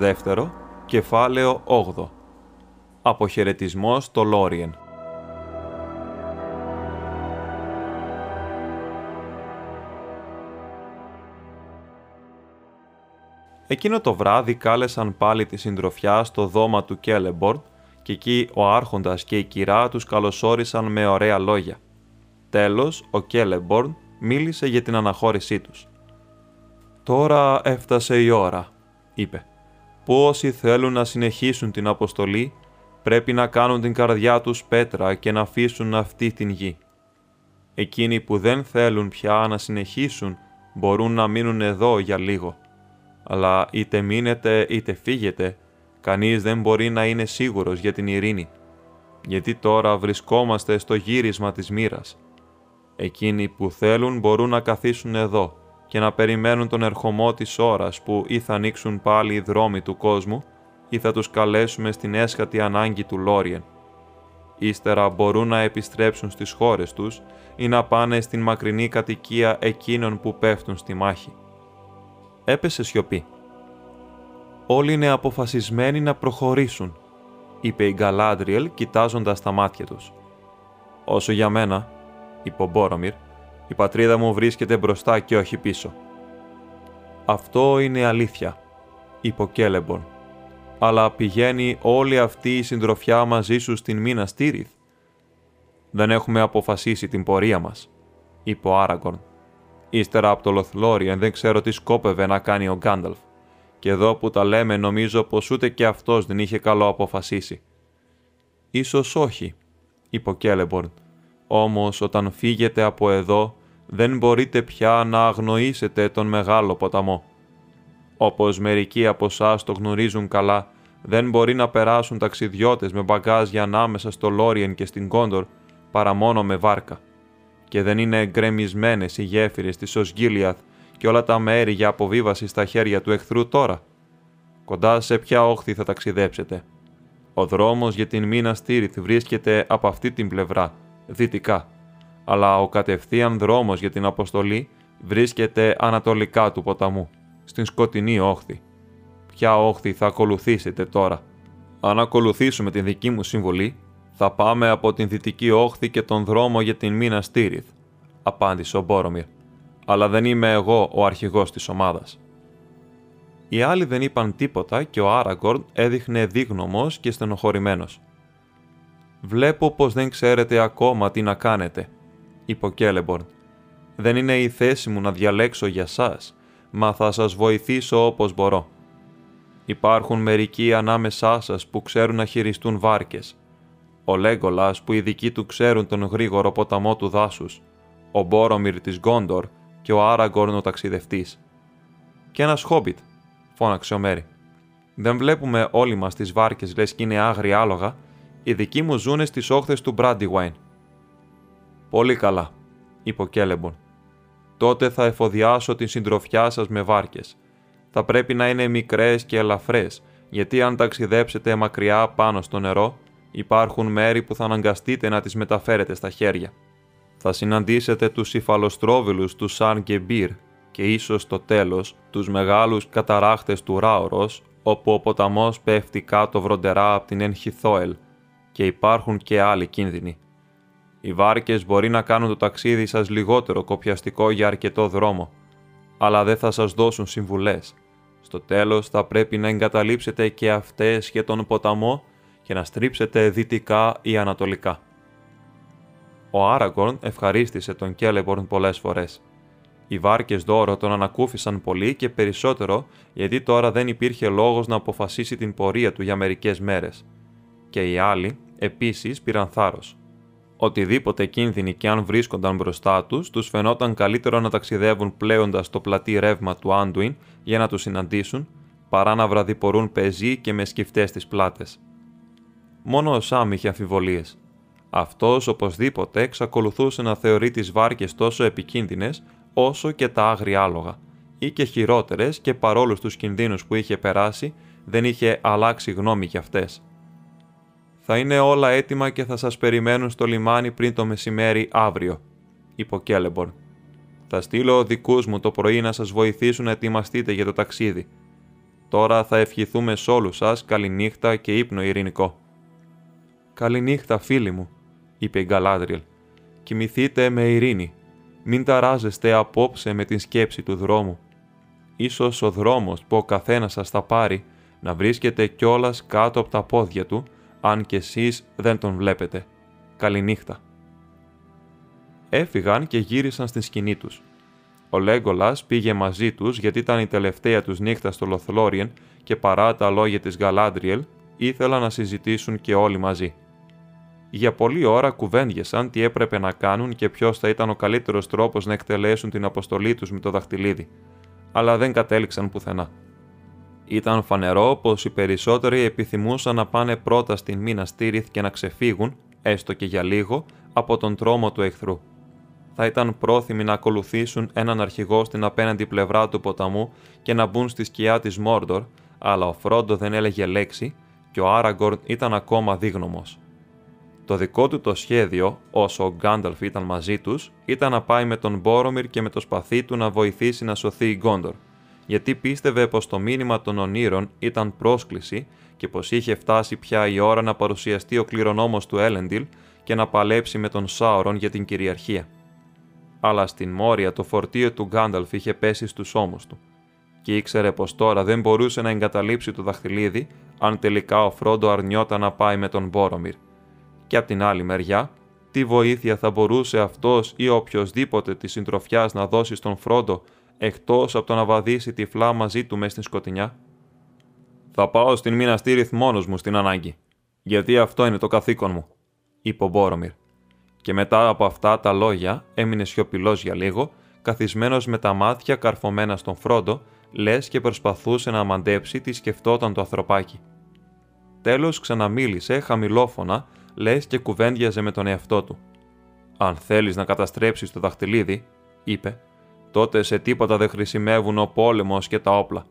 δεύτερο, κεφάλαιο 8. Αποχαιρετισμός στο Λόριεν. Εκείνο το βράδυ κάλεσαν πάλι τη συντροφιά στο δώμα του Κέλεμπορντ και εκεί ο άρχοντας και η κυρά τους καλωσόρισαν με ωραία λόγια. Τέλος, ο Κέλεμπορντ μίλησε για την αναχώρησή τους. «Τώρα έφτασε η ώρα», είπε που όσοι θέλουν να συνεχίσουν την αποστολή πρέπει να κάνουν την καρδιά τους πέτρα και να αφήσουν αυτή την γη. Εκείνοι που δεν θέλουν πια να συνεχίσουν μπορούν να μείνουν εδώ για λίγο. Αλλά είτε μείνετε είτε φύγετε, κανείς δεν μπορεί να είναι σίγουρος για την ειρήνη. Γιατί τώρα βρισκόμαστε στο γύρισμα της μοίρας. Εκείνοι που θέλουν μπορούν να καθίσουν εδώ και να περιμένουν τον ερχομό της ώρας που ή θα ανοίξουν πάλι οι δρόμοι του κόσμου ή θα τους καλέσουμε στην έσχατη ανάγκη του Λόριεν. Ύστερα μπορούν να επιστρέψουν στις χώρες τους ή να πάνε στην μακρινή κατοικία εκείνων που πέφτουν στη μάχη. Έπεσε σιωπή. Όλοι είναι αποφασισμένοι να προχωρήσουν, είπε η Γκαλάντριελ κοιτάζοντας τα μάτια τους. Όσο για μένα, είπε ο Μπόρομιρ, η πατρίδα μου βρίσκεται μπροστά και όχι πίσω. Αυτό είναι αλήθεια, είπε ο Κέλεμπον. Αλλά πηγαίνει όλη αυτή η συντροφιά μαζί σου στην μήνα Στήριθ. Δεν έχουμε αποφασίσει την πορεία μας, είπε ο Άραγκορν. Ύστερα από το Λοθλόριεν δεν ξέρω τι σκόπευε να κάνει ο Γκάνταλφ. Και εδώ που τα λέμε νομίζω πως ούτε και αυτός δεν είχε καλό αποφασίσει. Ίσως όχι, είπε ο Κέλεμπορν. Όμως όταν φύγετε από εδώ δεν μπορείτε πια να αγνοήσετε τον μεγάλο ποταμό. Όπως μερικοί από εσάς το γνωρίζουν καλά, δεν μπορεί να περάσουν ταξιδιώτες με μπαγκάζια ανάμεσα στο Λόριεν και στην Κόντορ παρά μόνο με βάρκα. Και δεν είναι γκρεμισμένες οι γέφυρες της Οσγίλιαθ και όλα τα μέρη για αποβίβαση στα χέρια του εχθρού τώρα. Κοντά σε ποια όχθη θα ταξιδέψετε. Ο δρόμος για την μήνα Στήριθ βρίσκεται από αυτή την πλευρά, δυτικά αλλά ο κατευθείαν δρόμος για την αποστολή βρίσκεται ανατολικά του ποταμού, στην σκοτεινή όχθη. Ποια όχθη θα ακολουθήσετε τώρα; Αν ακολουθήσουμε την δική μου συμβολή, θα πάμε από την δυτική όχθη και τον δρόμο για την μήνα Στήριθ, απάντησε ο Μπόρομιρ. Αλλά δεν είμαι εγώ ο αρχηγός της ομάδας. Οι άλλοι δεν είπαν τίποτα και ο Άραγκορν έδειχνε δίγνωμος και στενοχωρημένος. «Βλέπω πως δεν ξέρετε ακόμα τι να κάνετε», είπε ο Κέλεμπορν. «Δεν είναι η θέση μου να διαλέξω για σας, μα θα σας βοηθήσω όπως μπορώ. Υπάρχουν μερικοί ανάμεσά σας που ξέρουν να χειριστούν βάρκες. Ο Λέγκολας που οι δικοί του ξέρουν τον γρήγορο ποταμό του δάσους, ο Μπόρομιρ της Γκόντορ και ο Άραγκορν ο ταξιδευτής. Και ένας χόμπιτ, φώναξε ο Μέρι. Δεν βλέπουμε όλοι μας τις βάρκες λες κι είναι άγρια άλογα, οι δικοί μου ζούνε στις όχθες του Μπράντιουάιν. Πολύ καλά, είπε ο Κέλεμπον. Τότε θα εφοδιάσω την συντροφιά σας με βάρκες. Θα πρέπει να είναι μικρές και ελαφρές, γιατί αν ταξιδέψετε μακριά πάνω στο νερό, υπάρχουν μέρη που θα αναγκαστείτε να τις μεταφέρετε στα χέρια. Θα συναντήσετε τους υφαλοστρόβιλους του Σαν και Μπύρ και ίσως στο τέλος τους μεγάλους καταράχτες του Ράωρος, όπου ο ποταμός πέφτει κάτω βροντερά από την Ενχιθόελ και υπάρχουν και άλλοι κίνδυνοι. Οι βάρκες μπορεί να κάνουν το ταξίδι σας λιγότερο κοπιαστικό για αρκετό δρόμο, αλλά δεν θα σας δώσουν συμβουλές. Στο τέλος θα πρέπει να εγκαταλείψετε και αυτές και τον ποταμό και να στρίψετε δυτικά ή ανατολικά. Ο Άραγκορν ευχαρίστησε τον Κέλεμπορν πολλές φορές. Οι βάρκες δώρο τον ανακούφισαν πολύ και περισσότερο γιατί τώρα δεν υπήρχε λόγος να αποφασίσει την πορεία του για μερικές μέρες. Και οι άλλοι επίσης πήραν θάρρος. Οτιδήποτε κίνδυνοι και αν βρίσκονταν μπροστά τους, τους φαινόταν καλύτερο να ταξιδεύουν πλέοντας το πλατή ρεύμα του Άντουιν για να τους συναντήσουν, παρά να βραδιπορούν πεζοί και με σκυφτές τις πλάτες. Μόνο ο Σάμ είχε αμφιβολίες. Αυτός οπωσδήποτε εξακολουθούσε να θεωρεί τις βάρκες τόσο επικίνδυνες όσο και τα άγρια άλογα, ή και χειρότερες και παρόλους τους κινδύνους που είχε περάσει, δεν είχε αλλάξει γνώμη για αυτές. «Θα είναι όλα έτοιμα και θα σας περιμένουν στο λιμάνι πριν το μεσημέρι αύριο», είπε ο Κέλεμπορν. «Θα στείλω δικούς μου το πρωί να σας βοηθήσουν να ετοιμαστείτε για το ταξίδι. Τώρα θα ευχηθούμε σε όλους σας καληνύχτα και ύπνο ειρηνικό». «Καληνύχτα, φίλοι μου», είπε η Γκαλάδριελ. «Κοιμηθείτε με ειρήνη. Μην ταράζεστε απόψε με την σκέψη του δρόμου. Ίσως ο δρόμος που ο καθένας σας θα πάρει να βρίσκεται κιόλας κάτω από τα πόδια του αν και εσείς δεν τον βλέπετε. Καληνύχτα. Έφυγαν και γύρισαν στη σκηνή τους. Ο Λέγκολας πήγε μαζί τους γιατί ήταν η τελευταία τους νύχτα στο Λοθλόριεν και παρά τα λόγια της Γαλάντριελ ήθελαν να συζητήσουν και όλοι μαζί. Για πολλή ώρα κουβέντιασαν τι έπρεπε να κάνουν και ποιος θα ήταν ο καλύτερος τρόπος να εκτελέσουν την αποστολή τους με το δαχτυλίδι, αλλά δεν κατέληξαν πουθενά. Ήταν φανερό πως οι περισσότεροι επιθυμούσαν να πάνε πρώτα στην μήνα Στήριθ και να ξεφύγουν, έστω και για λίγο, από τον τρόμο του εχθρού. Θα ήταν πρόθυμοι να ακολουθήσουν έναν αρχηγό στην απέναντι πλευρά του ποταμού και να μπουν στη σκιά της Μόρντορ, αλλά ο Φρόντο δεν έλεγε λέξη και ο Άραγκορντ ήταν ακόμα δίγνωμος. Το δικό του το σχέδιο, όσο ο Γκάνταλφ ήταν μαζί τους, ήταν να πάει με τον Μπόρομιρ και με το σπαθί του να βοηθήσει να σωθεί η Γκόντορ γιατί πίστευε πως το μήνυμα των ονείρων ήταν πρόσκληση και πως είχε φτάσει πια η ώρα να παρουσιαστεί ο κληρονόμος του Έλεντιλ και να παλέψει με τον Σάουρον για την κυριαρχία. Αλλά στην Μόρια το φορτίο του Γκάνταλφ είχε πέσει στους ώμους του και ήξερε πως τώρα δεν μπορούσε να εγκαταλείψει το δαχτυλίδι αν τελικά ο Φρόντο αρνιόταν να πάει με τον Μπόρομιρ. Και από την άλλη μεριά, τι βοήθεια θα μπορούσε αυτός ή οποιοδήποτε της συντροφιάς να δώσει στον Φρόντο εκτός από το να βαδίσει τυφλά μαζί του μέσα στην σκοτεινιά. Θα πάω στην μήνα στήριθ μόνος μου στην ανάγκη, γιατί αυτό είναι το καθήκον μου, είπε ο Μπόρομιρ. Και μετά από αυτά τα λόγια έμεινε σιωπηλός για λίγο, καθισμένος με τα μάτια καρφωμένα στον φρόντο, λες και προσπαθούσε να μαντέψει τι σκεφτόταν το ανθρωπάκι. Τέλος ξαναμίλησε χαμηλόφωνα, λες και κουβέντιαζε με τον εαυτό του. Αν θέλεις να καταστρέψεις το δαχτυλίδι, είπε, τότε σε τίποτα δεν χρησιμεύουν ο πόλεμος και τα όπλα,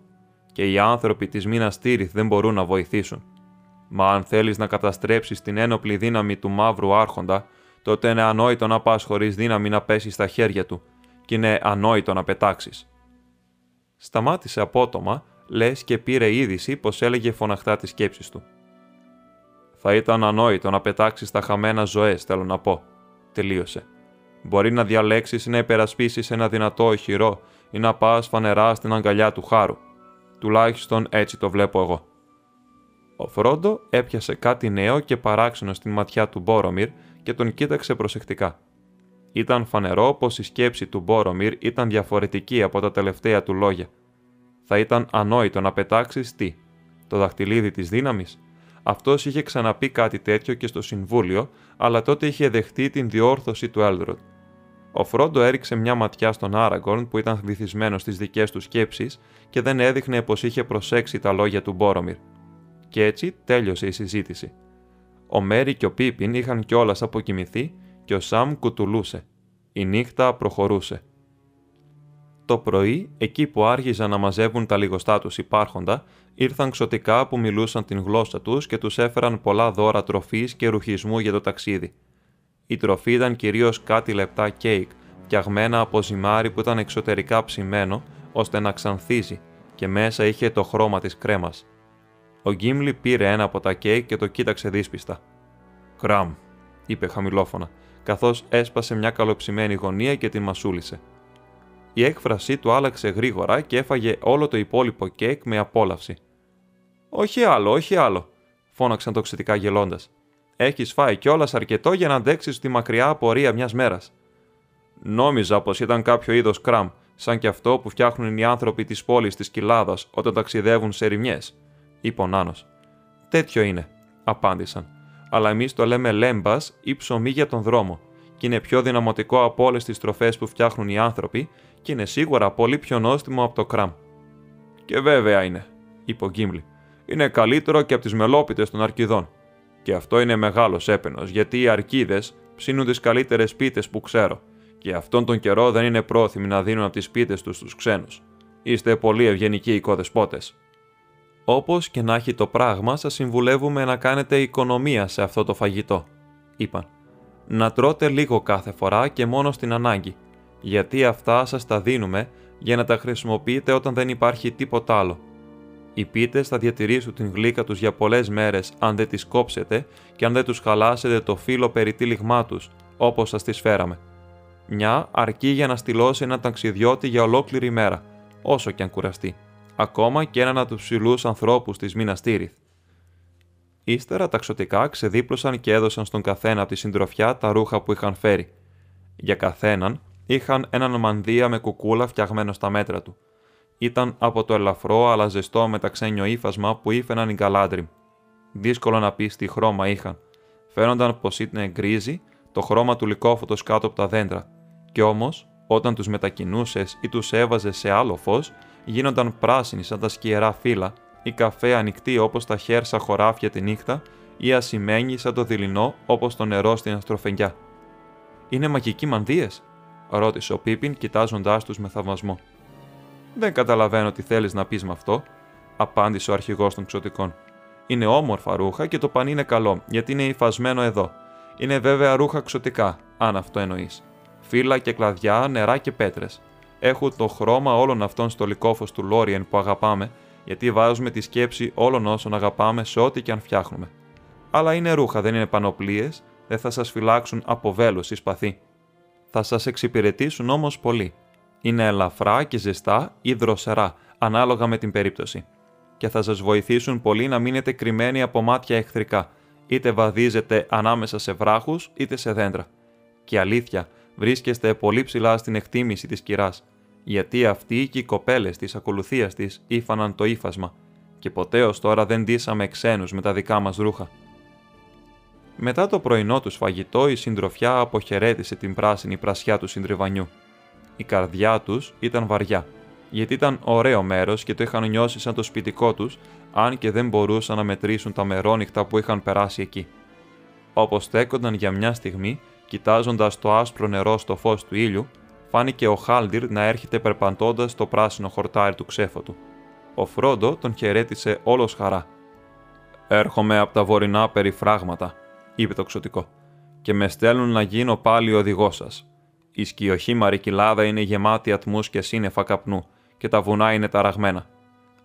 και οι άνθρωποι της μήνας Τύριθ δεν μπορούν να βοηθήσουν. Μα αν θέλεις να καταστρέψεις την ένοπλη δύναμη του μαύρου Άρχοντα, τότε είναι ανόητο να πας χωρίς δύναμη να πέσεις στα χέρια του, και είναι ανόητο να πετάξεις. Σταμάτησε απότομα, λες και πήρε είδηση πως έλεγε φωναχτά τις σκέψεις του. Θα ήταν ανόητο να πετάξεις τα χαμένα ζωές, θέλω να πω, τελείωσε. Μπορεί να διαλέξεις ή να υπερασπίσεις ένα δυνατό οχυρό ή να πας φανερά στην αγκαλιά του χάρου. Τουλάχιστον έτσι το βλέπω εγώ. Ο Φρόντο έπιασε κάτι νέο και παράξενο στην ματιά του Μπόρομιρ και τον κοίταξε προσεκτικά. Ήταν φανερό πως η σκέψη του Μπόρομιρ ήταν διαφορετική από τα τελευταία του λόγια. Θα ήταν ανόητο να πετάξεις τι, το δαχτυλίδι της δύναμης; Αυτός είχε ξαναπεί κάτι τέτοιο και στο Συμβούλιο, αλλά τότε είχε δεχτεί την διόρθωση του Έλδροντ. Ο Φρόντο έριξε μια ματιά στον Άραγκορν που ήταν βυθισμένο στις δικές του σκέψεις και δεν έδειχνε πως είχε προσέξει τα λόγια του Μπόρομιρ. Και έτσι τέλειωσε η συζήτηση. Ο Μέρι και ο Πίπιν είχαν κιόλας αποκοιμηθεί και ο Σαμ κουτουλούσε. Η νύχτα προχωρούσε. Το πρωί, εκεί που άρχιζαν να μαζεύουν τα λιγοστά τους υπάρχοντα, ήρθαν ξωτικά που μιλούσαν την γλώσσα τους και τους έφεραν πολλά δώρα τροφής και ρουχισμού για το ταξίδι. Η τροφή ήταν κυρίως κάτι λεπτά κέικ, φτιαγμένα από ζυμάρι που ήταν εξωτερικά ψημένο ώστε να ξανθίζει και μέσα είχε το χρώμα της κρέμας. Ο Γκίμλι πήρε ένα από τα κέικ και το κοίταξε δύσπιστα. Κραμ, είπε χαμηλόφωνα, καθώς έσπασε μια καλοψημένη γωνία και την μασούλησε. Η έκφρασή του άλλαξε γρήγορα και έφαγε όλο το υπόλοιπο κέικ με απόλαυση. Όχι άλλο, όχι άλλο, φώναξαν τοξιτικά γελώντας. Έχεις φάει κιόλας αρκετό για να αντέξεις τη μακριά πορεία μιας μέρας. Νόμιζα πως ήταν κάποιο είδος κραμ, σαν και αυτό που φτιάχνουν οι άνθρωποι της πόλης της Κοιλάδα όταν ταξιδεύουν σε ρημιές, είπε ο Νάνος. Τέτοιο είναι, απάντησαν. αλλά εμείς το λέμε λέμπας ή ψωμί για τον δρόμο, και είναι πιο δυναμωτικό από όλες τις τροφές που φτιάχνουν οι άνθρωποι και είναι σίγουρα πολύ πιο νόστιμο από το κραμ. Και βέβαια είναι, είπε ο Γκίμλι. Είναι καλύτερο και από τις μελόπιτες των αρκιδών. Και αυτό είναι μεγάλος έπαινος, γιατί οι αρκίδες ψήνουν τις καλύτερες πίτες που ξέρω, και αυτόν τον καιρό δεν είναι πρόθυμοι να δίνουν από τις πίτες τους στους ξένους. Είστε πολύ ευγενικοί οικοδεσπότες. Όπως και να έχει το πράγμα, σας συμβουλεύουμε να κάνετε οικονομία σε αυτό το φαγητό, είπαν. Να τρώτε λίγο κάθε φορά και μόνο στην ανάγκη, γιατί αυτά σας τα δίνουμε για να τα χρησιμοποιείτε όταν δεν υπάρχει τίποτα άλλο. Οι πίτες θα διατηρήσουν την γλύκα τους για πολλές μέρες αν δεν τις κόψετε και αν δεν τους χαλάσετε το φύλλο περί τύλιγμά τους, όπως σας τις φέραμε. Μια αρκεί για να στυλώσει έναν ταξιδιώτη για ολόκληρη μέρα, όσο και αν κουραστεί, ακόμα και έναν από τους ψηλούς ανθρώπους της Μίνα Τύριθ. Ύστερα τα ξωτικά ξεδίπλωσαν και έδωσαν στον καθένα από τη συντροφιά τα ρούχα που είχαν φέρει. Για καθέναν είχαν έναν μανδύα με κουκούλα φτιαγμένο στα μέτρα του. Ήταν από το ελαφρό αλλά ζεστό μεταξένιο ύφασμα που ήφαιναν οι γκαλάντριμ. Δύσκολο να πεις τι χρώμα είχαν. Φαίνονταν πως ήταν γκρίζι το χρώμα του λικόφωτο κάτω από τα δέντρα, κι όμως, όταν τους μετακινούσες ή τους έβαζες σε άλλο φως, γίνονταν πράσινοι σαν τα σκιερά φύλλα ή καφέ ανοιχτή όπως τα χέρσα χωράφια τη νύχτα ή ασημένοι σαν το δειλινό όπως το νερό στην αστροφενιά. Είναι μαγικοί μανδύες, ρώτησε ο Πίπιν κοιτάζοντάς τους με θαυμασμό. Δεν καταλαβαίνω τι θέλεις να πεις με αυτό, απάντησε ο αρχηγός των ξωτικών. Είναι όμορφα ρούχα και το πανί είναι καλό, γιατί είναι υφασμένο εδώ. Είναι βέβαια ρούχα ξωτικά, αν αυτό εννοείς. Φύλλα και κλαδιά, νερά και πέτρες. Έχουν το χρώμα όλων αυτών στο λικόφο του Λόριεν που αγαπάμε, γιατί βάζουμε τη σκέψη όλων όσων αγαπάμε σε ό,τι και αν φτιάχνουμε. Αλλά είναι ρούχα, δεν είναι πανοπλίες, δεν θα σας φυλάξουν από βέλος ή σπαθί. Θα σας εξυπηρετήσουν όμως πολύ. Είναι ελαφρά και ζεστά ή δροσερά, ανάλογα με την περίπτωση. Και θα σας βοηθήσουν πολύ να μείνετε κρυμμένοι από μάτια εχθρικά, είτε βαδίζετε ανάμεσα σε βράχους είτε σε δέντρα. Και αλήθεια, βρίσκεστε πολύ ψηλά στην εκτίμηση της κυράς, γιατί αυτοί και οι κοπέλες της ακολουθίας της ήφαναν το ύφασμα, και ποτέ ως τώρα δεν ντύσαμε ξένους με τα δικά μας ρούχα. Μετά το πρωινό του φαγητό, η συντροφιά αποχαιρέτησε την πράσινη πρασιά του συντριβανιού. Η καρδιά τους ήταν βαριά, γιατί ήταν ωραίο μέρος και το είχαν νιώσει σαν το σπιτικό τους, αν και δεν μπορούσαν να μετρήσουν τα μερόνυχτα που είχαν περάσει εκεί. Όπως στέκονταν για μια στιγμή, κοιτάζοντας το άσπρο νερό στο φως του ήλιου, φάνηκε ο Χάλντιρ να έρχεται περπαντώντα το πράσινο χορτάρι του ξέφωτου. Ο Φρόντο τον χαιρέτησε όλος χαρά. Έρχομαι από τα βορεινά περιφράγματα, είπε το ξωτικό, και με στέλνουν να γίνω πάλι οδηγός σας. Η σκιοχήμαρη κοιλάδα είναι γεμάτη ατμούς και σύννεφα καπνού, και τα βουνά είναι ταραγμένα.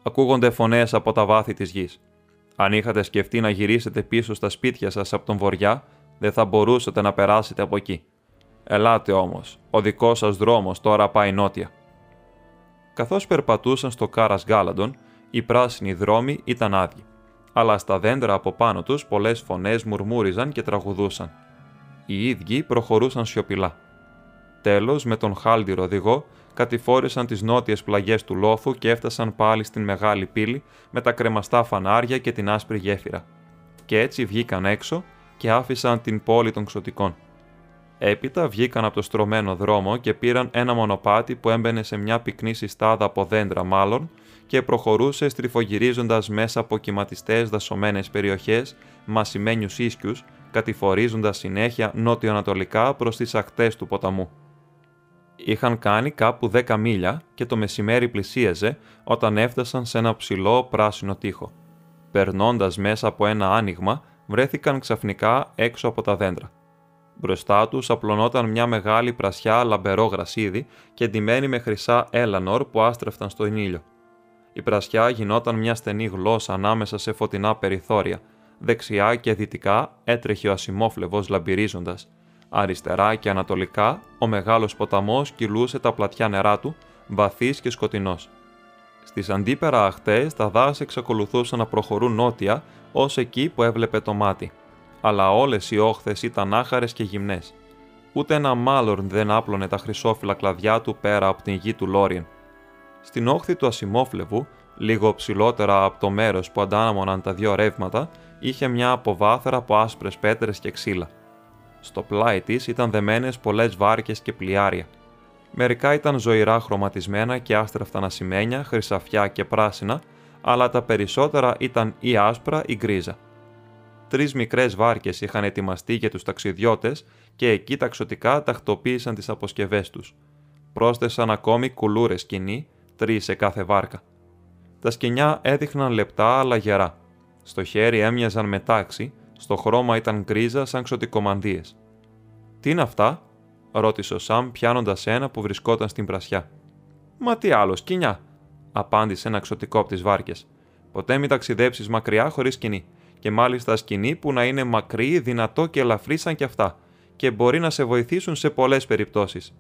Ακούγονται φωνές από τα βάθη της γης. Αν είχατε σκεφτεί να γυρίσετε πίσω στα σπίτια σας από τον βορειά, δεν θα μπορούσατε να περάσετε από εκεί. Ελάτε όμως, ο δικός σας δρόμος τώρα πάει νότια. Καθώς περπατούσαν στο κάρας Γκάλαντον, οι πράσινοι δρόμοι ήταν άδειοι. Αλλά στα δέντρα από πάνω τους πολλές φωνές μουρμούριζαν και τραγουδούσαν. Οι ίδιοι προχωρούσαν σιωπηλά. Τέλος, με τον χάλντιρο οδηγό, κατηφόρησαν τις νότιες πλαγιές του λόφου και έφτασαν πάλι στην μεγάλη πύλη με τα κρεμαστά φανάρια και την άσπρη γέφυρα. Και έτσι βγήκαν έξω και άφησαν την πόλη των ξωτικών. Έπειτα βγήκαν από το στρωμένο δρόμο και πήραν ένα μονοπάτι που έμπαινε σε μια πυκνή συστάδα από δέντρα μάλλον και προχωρούσε στριφογυρίζοντας μέσα από κυματιστές δασωμένες περιοχές, μασημένιους ίσκιους, κατηφορίζοντας συνέχεια νότιο-ανατολικά προς τις ακτές του ποταμού. Είχαν κάνει κάπου 10 μίλια και το μεσημέρι πλησίαζε όταν έφτασαν σε ένα ψηλό πράσινο τοίχο. Περνώντας μέσα από ένα άνοιγμα, βρέθηκαν ξαφνικά έξω από τα δέντρα. Μπροστά τους απλωνόταν μια μεγάλη πρασιά λαμπερό γρασίδι και ντυμένη με χρυσά έλανορ που άστρεφταν στο ήλιο. Η πρασιά γινόταν μια στενή γλώσσα ανάμεσα σε φωτεινά περιθώρια. Δεξιά και δυτικά έτρεχε ο ασημόφλεβο λαμπυρίζοντας. Αριστερά και ανατολικά ο μεγάλος ποταμός κυλούσε τα πλατιά νερά του, βαθύς και σκοτεινός. Στις αντίπερα αχτές τα δάση εξακολουθούσαν να προχωρούν νότια ως εκεί που έβλεπε το μάτι αλλά όλες οι όχθες ήταν άχαρες και γυμνές. Ούτε ένα μάλλον δεν άπλωνε τα χρυσόφυλλα κλαδιά του πέρα από την γη του Λόριεν. Στην όχθη του ασημόφλεβου, λίγο ψηλότερα από το μέρος που αντάναμοναν τα δύο ρεύματα, είχε μια αποβάθρα από άσπρες πέτρες και ξύλα. Στο πλάι της ήταν δεμένες πολλές βάρκες και πλοιάρια. Μερικά ήταν ζωηρά χρωματισμένα και άστρεφτα ασημένια, χρυσαφιά και πράσινα, αλλά τα περισσότερα ήταν ή άσπρα ή γκρίζα. Τρεις μικρές βάρκες είχαν ετοιμαστεί για τους ταξιδιώτες και εκεί ταξωτικά τακτοποίησαν τις αποσκευές τους. Πρόσθεσαν ακόμη κουλούρες σκηνή, τρεις σε κάθε βάρκα. Τα σκηνιά έδειχναν λεπτά αλλά γερά. Στο χέρι έμοιαζαν με τάξη, στο χρώμα ήταν γκρίζα σαν ξωτικομανδίε. Τι είναι αυτά, ρώτησε ο Σαμ πιάνοντας ένα που βρισκόταν στην πρασιά. Μα τι άλλο, σκηνιά, απάντησε ένα ξωτικό από τις βάρκες. Ποτέ μην ταξιδέψεις μακριά χωρίς σκηνή. Και μάλιστα σκηνή που να είναι μακρύ, δυνατό και ελαφρύ σαν κι αυτά, και μπορεί να σε βοηθήσουν σε πολλές περιπτώσεις.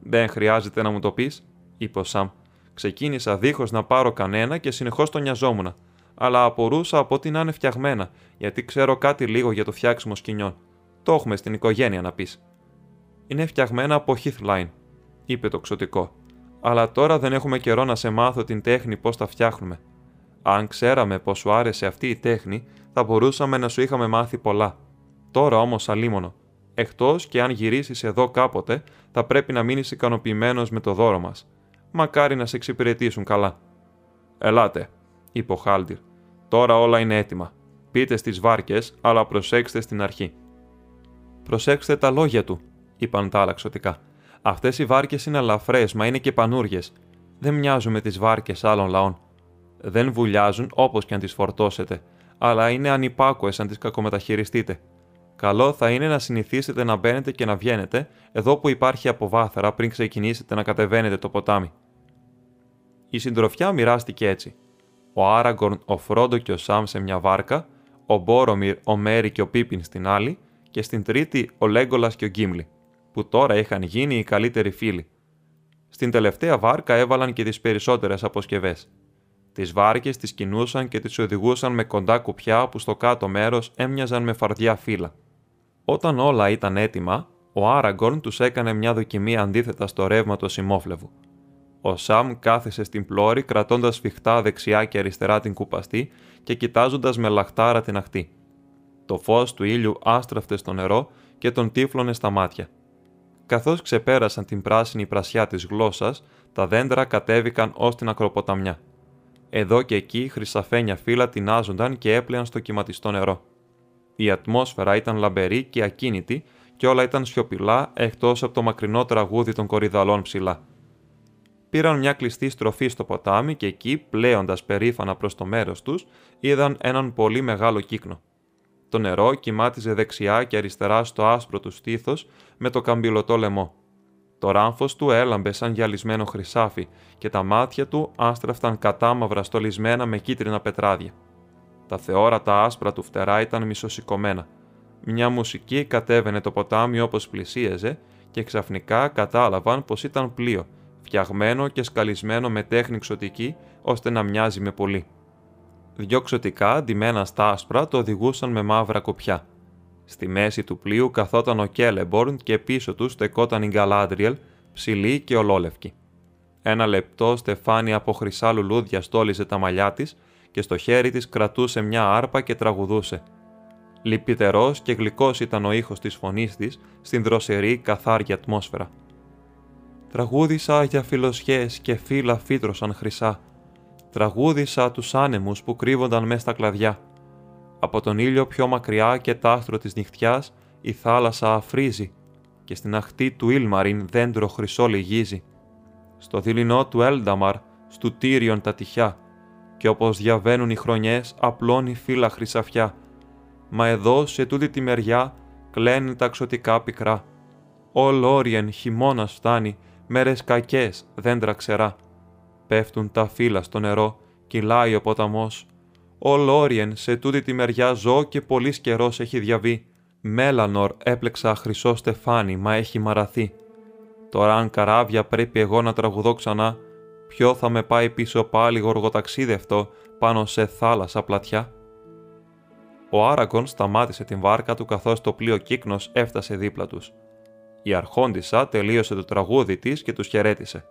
Δεν χρειάζεται να μου το πεις, είπε ο Σαμ. Ξεκίνησα δίχως να πάρω κανένα και συνεχώς το νοιαζόμουν. Αλλά απορούσα από ό,τι να είναι φτιαγμένα, γιατί ξέρω κάτι λίγο για το φτιάξιμο σκηνιών. Το έχουμε στην οικογένεια να πεις. Είναι φτιαγμένα από Heathline, είπε το ξωτικό. Αλλά τώρα δεν έχουμε καιρό να σε μάθω την τέχνη πώς τα φτιάχνουμε. Αν ξέραμε πώ σου άρεσε αυτή η τέχνη, θα μπορούσαμε να σου είχαμε μάθει πολλά. Τώρα όμως αλίμονο. Εκτός και αν γυρίσεις εδώ κάποτε, θα πρέπει να μείνεις ικανοποιημένος με το δώρο μας. Μακάρι να σε εξυπηρετήσουν καλά. Ελάτε, είπε ο Χάλτιρ. Τώρα όλα είναι έτοιμα. Πείτε στις βάρκες, αλλά προσέξτε στην αρχή. Προσέξτε τα λόγια του, είπαν τα άλλα ξωτικά. Αυτές οι βάρκες είναι ελαφρέ, μα είναι και πανούριε. Δεν μοιάζουν με τις βάρκες άλλων λαών. Δεν βουλιάζουν όπως και αν τις φορτώσετε, αλλά είναι ανυπάκουε αν τις κακομεταχειριστείτε. Καλό θα είναι να συνηθίσετε να μπαίνετε και να βγαίνετε εδώ που υπάρχει αποβάθρα πριν ξεκινήσετε να κατεβαίνετε το ποτάμι. Η συντροφιά μοιράστηκε έτσι. Ο Άραγκορν, ο Φρόντο και ο Σάμ σε μια βάρκα, ο Μπόρομιρ, ο Μέρι και ο Πίπιν στην άλλη και στην τρίτη ο Λέγκολας και ο Γκίμλι, που τώρα είχαν γίνει οι καλύτεροι φίλοι. Στην τελευταία βάρκα έβαλαν και τις περισσότερες αποσκευές. Τις βάρκες τις κινούσαν και τις οδηγούσαν με κοντά κουπιά που στο κάτω μέρος έμοιαζαν με φαρδιά φύλλα. Όταν όλα ήταν έτοιμα, ο Άραγκορν τους έκανε μια δοκιμή αντίθετα στο ρεύμα του σημόφλεβου. Ο Σαμ κάθισε στην πλώρη κρατώντας σφιχτά δεξιά και αριστερά την κουπαστή και κοιτάζοντας με λαχτάρα την αχτή. Το φως του ήλιου άστραφτε στο νερό και τον τύφλωνε στα μάτια. Καθώς ξεπέρασαν την πράσινη πρασιά της γλώσσας, τα δέντρα κατέβηκαν ως την ακροποταμιά. Εδώ και εκεί χρυσαφένια φύλλα τεινάζονταν και έπλεαν στο κυματιστό νερό. Η ατμόσφαιρα ήταν λαμπερή και ακίνητη και όλα ήταν σιωπηλά εκτός από το μακρινό τραγούδι των κορυδαλών ψηλά. Πήραν μια κλειστή στροφή στο ποτάμι και εκεί, πλέοντας περήφανα προς το μέρος τους, είδαν έναν πολύ μεγάλο κύκνο. Το νερό κοιμάτιζε δεξιά και αριστερά στο άσπρο του στήθος με το καμπυλωτό λαιμό. Το ράμφος του έλαμπε σαν γυαλισμένο χρυσάφι και τα μάτια του άστρεφταν κατάμαυρα στολισμένα με κίτρινα πετράδια. Τα θεόρατα άσπρα του φτερά ήταν μισοσηκωμένα. Μια μουσική κατέβαινε το ποτάμι όπως πλησίαζε και ξαφνικά κατάλαβαν πως ήταν πλοίο, φτιαγμένο και σκαλισμένο με τέχνη ξωτική ώστε να μοιάζει με πολύ. Δυο ξωτικά, αντιμένα στα άσπρα, το οδηγούσαν με μαύρα κοπιά. Στη μέση του πλοίου καθόταν ο Κέλεμπορν και πίσω του στεκόταν η Γκαλάντριελ, ψηλή και ολόλευκη. Ένα λεπτό στεφάνι από χρυσά λουλούδια στόλιζε τα μαλλιά της και στο χέρι της κρατούσε μια άρπα και τραγουδούσε. Λυπητερός και γλυκός ήταν ο ήχος της φωνής της στην δροσερή καθάρια ατμόσφαιρα. Τραγούδισα για φιλοσιές και φύλλα φύτρωσαν χρυσά. Τραγούδισα τους άνεμους που κρύβονταν μέσα στα κλαδιά. Από τον ήλιο πιο μακριά και τ' άστρο της νυχτιάς η θάλασσα αφρίζει και στην αχτή του Ήλμαριν δέντρο χρυσό λυγίζει. Στο δειλινό του Έλνταμαρ, στου Τύριον τα τυχιά, και όπως διαβαίνουν οι χρονιές απλώνει φύλλα χρυσαφιά. Μα εδώ σε τούτη τη μεριά κλαίνουν τα ξωτικά πικρά. Ο Λόριεν χειμώνα φτάνει, μέρες κακές, δέντρα ξερά. Πέφτουν τα φύλλα στο νερό, κυλάει ο ποταμός. Ο Λόριεν σε τούτη τη μεριά ζω και πολύς καιρός έχει διαβεί. Μέλανορ έπλεξα χρυσό στεφάνι, μα έχει μαραθεί. Τώρα αν καράβια πρέπει εγώ να τραγουδώ ξανά, ποιο θα με πάει πίσω πάλι γοργοταξίδευτο πάνω σε θάλασσα πλατιά; Ο Άραγκον σταμάτησε την βάρκα του καθώς το πλοίο κύκνος έφτασε δίπλα τους. Η αρχόντισα τελείωσε το τραγούδι της και τους χαιρέτησε.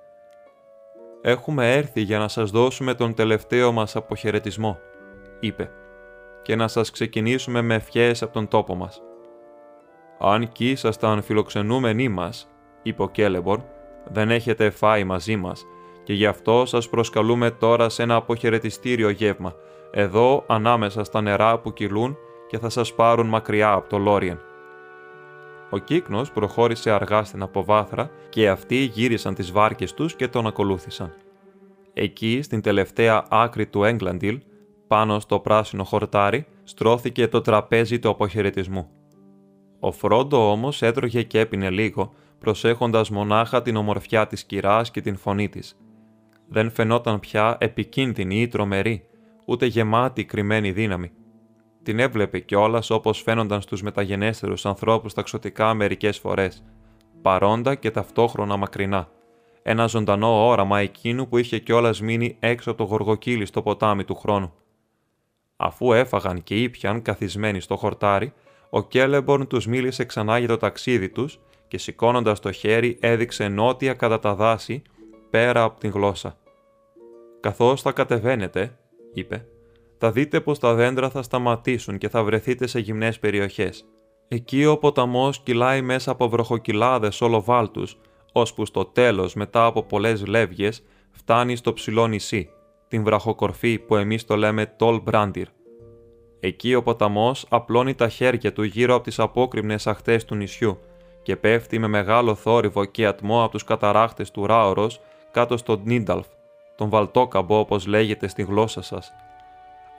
«Έχουμε έρθει για να σας δώσουμε τον τελευταίο μας αποχαιρετισμό», είπε. και να σας ξεκινήσουμε με ευχές από τον τόπο μας. «Αν κι ήσασταν φιλοξενούμενοι μας», είπε ο Κέλεμπορ, «δεν έχετε φάει μαζί μας και γι' αυτό σας προσκαλούμε τώρα σε ένα αποχαιρετιστήριο γεύμα, εδώ ανάμεσα στα νερά που κυλούν και θα σας πάρουν μακριά από το Λόριεν». Ο Κύκνος προχώρησε αργά στην αποβάθρα και αυτοί γύρισαν τις βάρκες τους και τον ακολούθησαν. Εκεί, στην τελευταία άκρη του Έγκλαντιλ, πάνω στο πράσινο χορτάρι, στρώθηκε το τραπέζι του αποχαιρετισμού. Ο Φρόντο όμως έτρωγε και έπινε λίγο, προσέχοντας μονάχα την ομορφιά της κυράς και την φωνή της. Δεν φαινόταν πια επικίνδυνη ή τρομερή, ούτε γεμάτη κρυμμένη δύναμη. Την έβλεπε κιόλας όπως φαίνονταν στους μεταγενέστερους ανθρώπους ταξωτικά μερικές φορές, παρόντα και ταυτόχρονα μακρινά. Ένα ζωντανό όραμα εκείνου που είχε κιόλας μείνει έξω από το γοργοκύλι στο ποτάμι του χρόνου. Αφού έφαγαν και ήπιαν καθισμένοι στο χορτάρι, ο Κέλεμπορν τους μίλησε ξανά για το ταξίδι τους και σηκώνοντας το χέρι έδειξε νότια κατά τα δάση πέρα από την γλώσσα. Καθώς θα κατεβαίνετε, είπε, θα δείτε πως τα δέντρα θα σταματήσουν και θα βρεθείτε σε γυμνές περιοχές. Εκεί ο ποταμός κυλάει μέσα από βροχοκυλάδες όλο ώσπου στο τέλος μετά από πολλές λεύγες φτάνει στο ψηλό νησί, την βραχοκορφή που εμείς το λέμε Τόλ Μπράντιρ. Εκεί ο ποταμός απλώνει τα χέρια του γύρω από τις απόκριμνες αχτές του νησιού και πέφτει με μεγάλο θόρυβο και ατμό από τους καταράχτες του Ράωρος κάτω στο Νίνταλφ, τον Βαλτόκαμπο όπως λέγεται στη γλώσσα σας,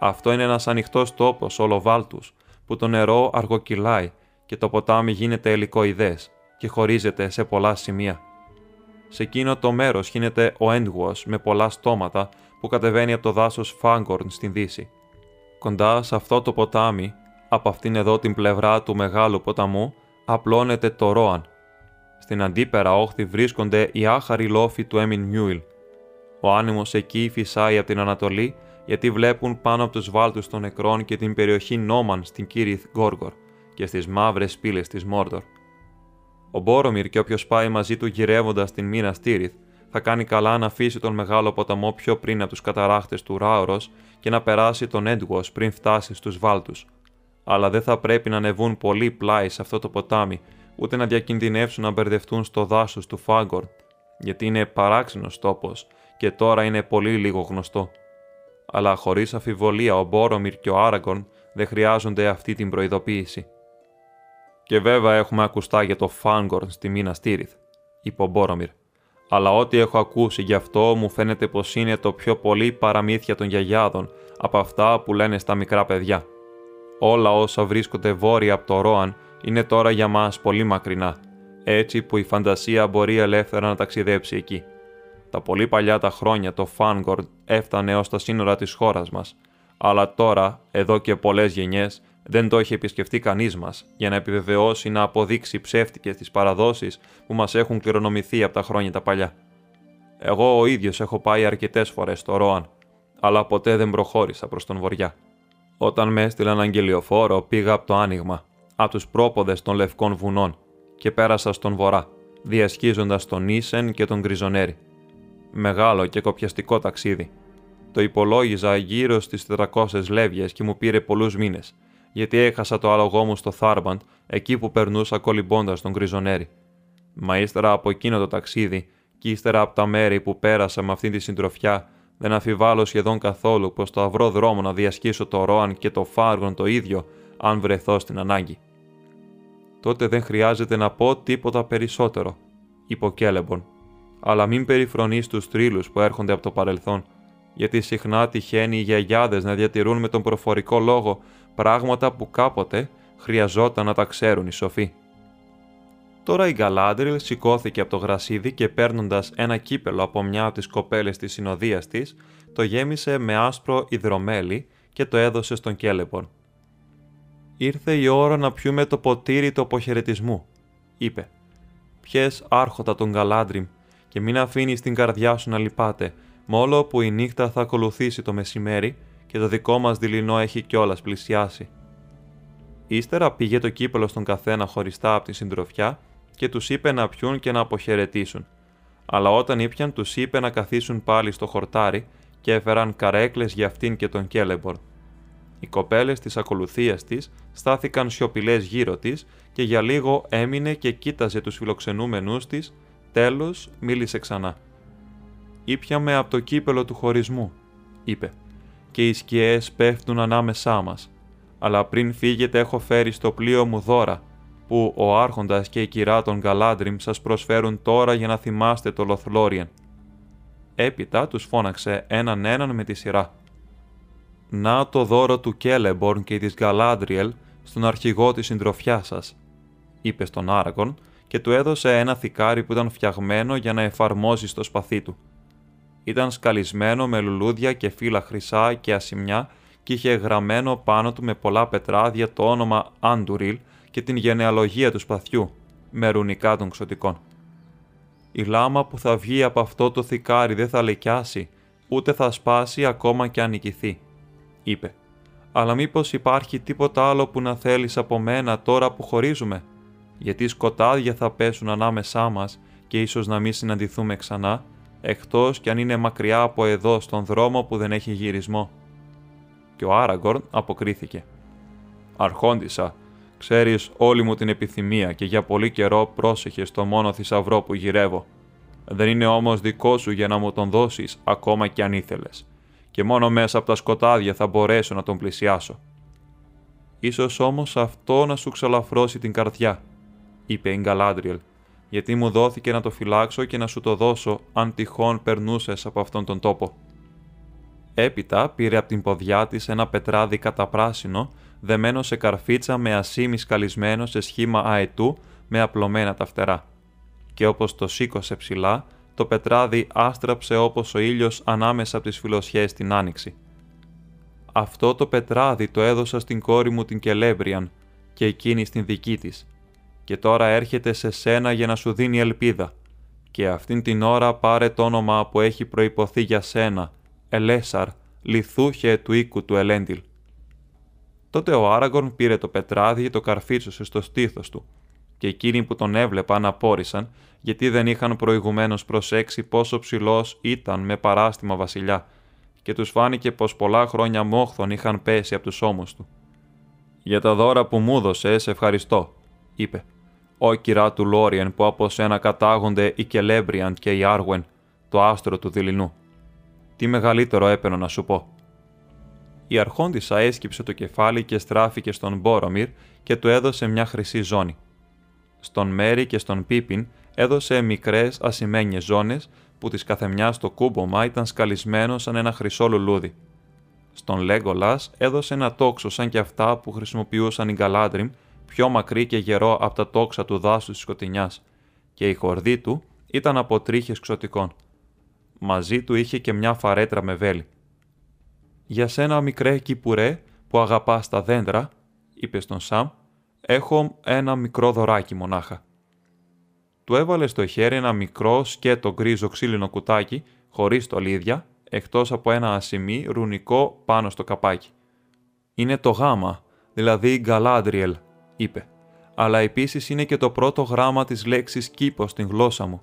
αυτό είναι ένας ανοιχτός τόπος ολοβάλτους, που το νερό αργοκυλάει και το ποτάμι γίνεται ελικοειδές και χωρίζεται σε πολλά σημεία. Σε εκείνο το μέρος γίνεται ο Έντγουος με πολλά στόματα που κατεβαίνει από το δάσος Φάγκορν στην δύση. Κοντά σε αυτό το ποτάμι, από αυτήν εδώ την πλευρά του μεγάλου ποταμού, απλώνεται το Ρόαν. Στην αντίπερα όχθη βρίσκονται οι άχαροι λόφοι του Έμιν Μιούιλ. Ο άνεμος εκεί φυσάει από την Ανατολή γιατί βλέπουν πάνω από τους βάλτους των νεκρών και την περιοχή Νόμαν στην Κύριθ Γκόργορ και στις μαύρες πύλες της Μόρδορ. Ο Μπόρομιρ και όποιος πάει μαζί του γυρεύοντας την μοίρα Στήριθ, θα κάνει καλά να αφήσει τον μεγάλο ποταμό πιο πριν από τους καταράχτες του Ράουρο και να περάσει τον Έντγουος πριν φτάσει στους βάλτους. Αλλά δεν θα πρέπει να ανεβούν πολύ πλάι σε αυτό το ποτάμι, ούτε να διακινδυνεύσουν να μπερδευτούν στο δάσος του Φάγκορ, γιατί είναι παράξενος τόπος και τώρα είναι πολύ λίγο γνωστό αλλά χωρίς αφιβολία ο Μπόρομιρ και ο Άραγκορν δεν χρειάζονται αυτή την προειδοποίηση. Και βέβαια έχουμε ακουστά για το Φάνγκορν στη μήνας Στήριθ, είπε ο Μπόρομιρ. Αλλά ό,τι έχω ακούσει γι' αυτό μου φαίνεται πως είναι το πιο πολύ παραμύθια των γιαγιάδων από αυτά που λένε στα μικρά παιδιά. Όλα όσα βρίσκονται βόρεια από το Ρόαν είναι τώρα για μας πολύ μακρινά, έτσι που η φαντασία μπορεί ελεύθερα να ταξιδέψει εκεί. Τα πολύ παλιά τα χρόνια το Φάνγκορντ έφτανε ως τα σύνορα της χώρας μας, αλλά τώρα, εδώ και πολλές γενιές, δεν το έχει επισκεφτεί κανείς μας για να επιβεβαιώσει να αποδείξει ψεύτικες τις παραδόσεις που μας έχουν κληρονομηθεί από τα χρόνια τα παλιά. Εγώ ο ίδιος έχω πάει αρκετές φορές στο Ρόαν, αλλά ποτέ δεν προχώρησα προς τον βοριά. Όταν με έστειλαν αγγελιοφόρο πήγα από το άνοιγμα, από τους πρόποδες των λευκών βουνών και πέρασα στον βορρά, διασχίζοντας τον Ίσεν και τον Γκριζονέρι μεγάλο και κοπιαστικό ταξίδι. Το υπολόγιζα γύρω στις 400 λεύγες και μου πήρε πολλούς μήνες, γιατί έχασα το άλογό μου στο Θάρμπαντ, εκεί που περνούσα κολυμπώντας τον Γκριζονέρι. Μα ύστερα από εκείνο το ταξίδι, και ύστερα από τα μέρη που πέρασα με αυτή τη συντροφιά, δεν αφιβάλλω σχεδόν καθόλου πως το αυρό δρόμο να διασχίσω το Ρόαν και το Φάργον το ίδιο, αν βρεθώ στην ανάγκη. Τότε δεν χρειάζεται να πω τίποτα περισσότερο, είπε ο Κέλεμπον, αλλά μην περιφρονείς τους τρίλους που έρχονται από το παρελθόν, γιατί συχνά τυχαίνει οι γιαγιάδες να διατηρούν με τον προφορικό λόγο πράγματα που κάποτε χρειαζόταν να τα ξέρουν οι σοφοί. Τώρα η Γκαλάντριλ σηκώθηκε από το γρασίδι και παίρνοντας ένα κύπελο από μια από τις κοπέλες της συνοδείας της, το γέμισε με άσπρο υδρομέλι και το έδωσε στον Κέλεπον. Ήρθε η ώρα να πιούμε το ποτήρι του αποχαιρετισμού, είπε. Πιες άρχοντα τον Γκαλάντριμ και μην αφήνεις την καρδιά σου να λυπάται, μόλο που η νύχτα θα ακολουθήσει το μεσημέρι και το δικό μας δειλινό έχει κιόλας πλησιάσει. Ύστερα πήγε το κύπελο στον καθένα χωριστά από τη συντροφιά και τους είπε να πιούν και να αποχαιρετήσουν. Αλλά όταν ήπιαν, τους είπε να καθίσουν πάλι στο χορτάρι και έφεραν καρέκλες για αυτήν και τον Κέλεμπορ. Οι κοπέλες της ακολουθίας της στάθηκαν σιωπηλές γύρω της και για λίγο έμεινε και κοίταζε τους φιλοξενούμενούς της, τέλος μίλησε ξανά. Ήπιαμε από το κύπελο του χωρισμού, είπε, και οι σκιές πέφτουν ανάμεσά μας. Αλλά πριν φύγετε, έχω φέρει στο πλοίο μου δώρα, που ο Άρχοντας και η κυρά των Γκαλάντριμ σας προσφέρουν τώρα για να θυμάστε το Λοθλόριεν. Έπειτα τους φώναξε έναν έναν με τη σειρά. «Να το δώρο του Κέλεμπορν και της Γκαλάντριελ στον αρχηγό της συντροφιάς σας», είπε στον Άραγκον και του έδωσε ένα θικάρι που ήταν φτιαγμένο για να εφαρμόζει στο σπαθί του. Ήταν σκαλισμένο με λουλούδια και φύλλα χρυσά και ασημιά και είχε γραμμένο πάνω του με πολλά πετράδια το όνομα Άντουριλ και την γενεαλογία του σπαθιού, με ρουνικά των ξωτικών. Η λάμα που θα βγει από αυτό το θικάρι δεν θα λεκιάσει, ούτε θα σπάσει ακόμα και αν νικηθεί, είπε. Αλλά μήπως υπάρχει τίποτα άλλο που να θέλεις από μένα τώρα που χωρίζουμε, γιατί σκοτάδια θα πέσουν ανάμεσά μας και ίσως να μην συναντηθούμε ξανά, εκτός κι αν είναι μακριά από εδώ στον δρόμο που δεν έχει γυρισμό. Και ο Άραγκορν αποκρίθηκε. «Αρχόντισα, ξέρεις όλη μου την επιθυμία και για πολύ καιρό πρόσεχε στο μόνο θησαυρό που γυρεύω. Δεν είναι όμως δικό σου για να μου τον δώσεις ακόμα κι αν ήθελες. Και μόνο μέσα από τα σκοτάδια θα μπορέσω να τον πλησιάσω. Ίσως όμως αυτό να σου ξαλαφρώσει την καρδιά, είπε η Γκαλάντριελ, γιατί μου δόθηκε να το φυλάξω και να σου το δώσω αν τυχόν περνούσες από αυτόν τον τόπο. Έπειτα πήρε από την ποδιά της ένα πετράδι καταπράσινο, δεμένο σε καρφίτσα με ασίμις σκαλισμένο σε σχήμα αετού με απλωμένα τα φτερά. Και όπως το σήκωσε ψηλά, το πετράδι άστραψε όπως ο ήλιος ανάμεσα από τις φιλοσιές την άνοιξη. Αυτό το πετράδι το έδωσα στην κόρη μου την Κελέμπριαν και εκείνη στην δική της. Και τώρα έρχεται σε σένα για να σου δίνει ελπίδα. Και αυτήν την ώρα πάρε το όνομα που έχει προϋποθεί για σένα, Ελέσαρ, λιθούχε του οίκου του Ελέντιλ. Τότε ο Άραγκορν πήρε το πετράδι και το καρφίτσωσε στο στήθος του, και εκείνοι που τον έβλεπαν απόρρισαν, γιατί δεν είχαν προηγουμένως προσέξει πόσο ψηλός ήταν με παράστημα βασιλιά, και τους φάνηκε πως πολλά χρόνια μόχθων είχαν πέσει από τους ώμους του. Για τα δώρα που μου έδωσε, σε ευχαριστώ, είπε. Ο κυρά του Λόριεν που από σένα κατάγονται οι Κελέμπριαν και οι Άργουεν, το άστρο του δειλινού. Τι μεγαλύτερο έπαινο να σου πω. Η αρχόντισσα έσκυψε το κεφάλι και στράφηκε στον Μπόρομιρ και του έδωσε μια χρυσή ζώνη. Στον Μέρι και στον Πίπιν έδωσε μικρές ασημένιες ζώνες που της καθεμιάς στο κούμπομα ήταν σκαλισμένο σαν ένα χρυσό λουλούδι. Στον Λέγκολα έδωσε ένα τόξο σαν και αυτά που χρησιμοποιούσαν οι Γκαλάντριμ, πιο μακρύ και γερό από τα τόξα του δάσους της σκοτεινιάς, και η χορδή του ήταν από τρίχες ξωτικών. Μαζί του είχε και μια φαρέτρα με βέλη. «Για σένα, μικρέ κυπουρέ, που αγαπάς τα δέντρα», είπε στον Σαμ, «έχω ένα μικρό δωράκι μονάχα». Του έβαλε στο χέρι ένα μικρό σκέτο γκρίζο ξύλινο κουτάκι, χωρίς τολίδια, εκτός από ένα ασημί ρουνικό πάνω στο καπάκι. «Είναι το γάμα, δηλαδή Γκαλάντριελ», είπε. «Αλλά επίσης είναι και το πρώτο γράμμα της λέξης κήπο στην γλώσσα μου.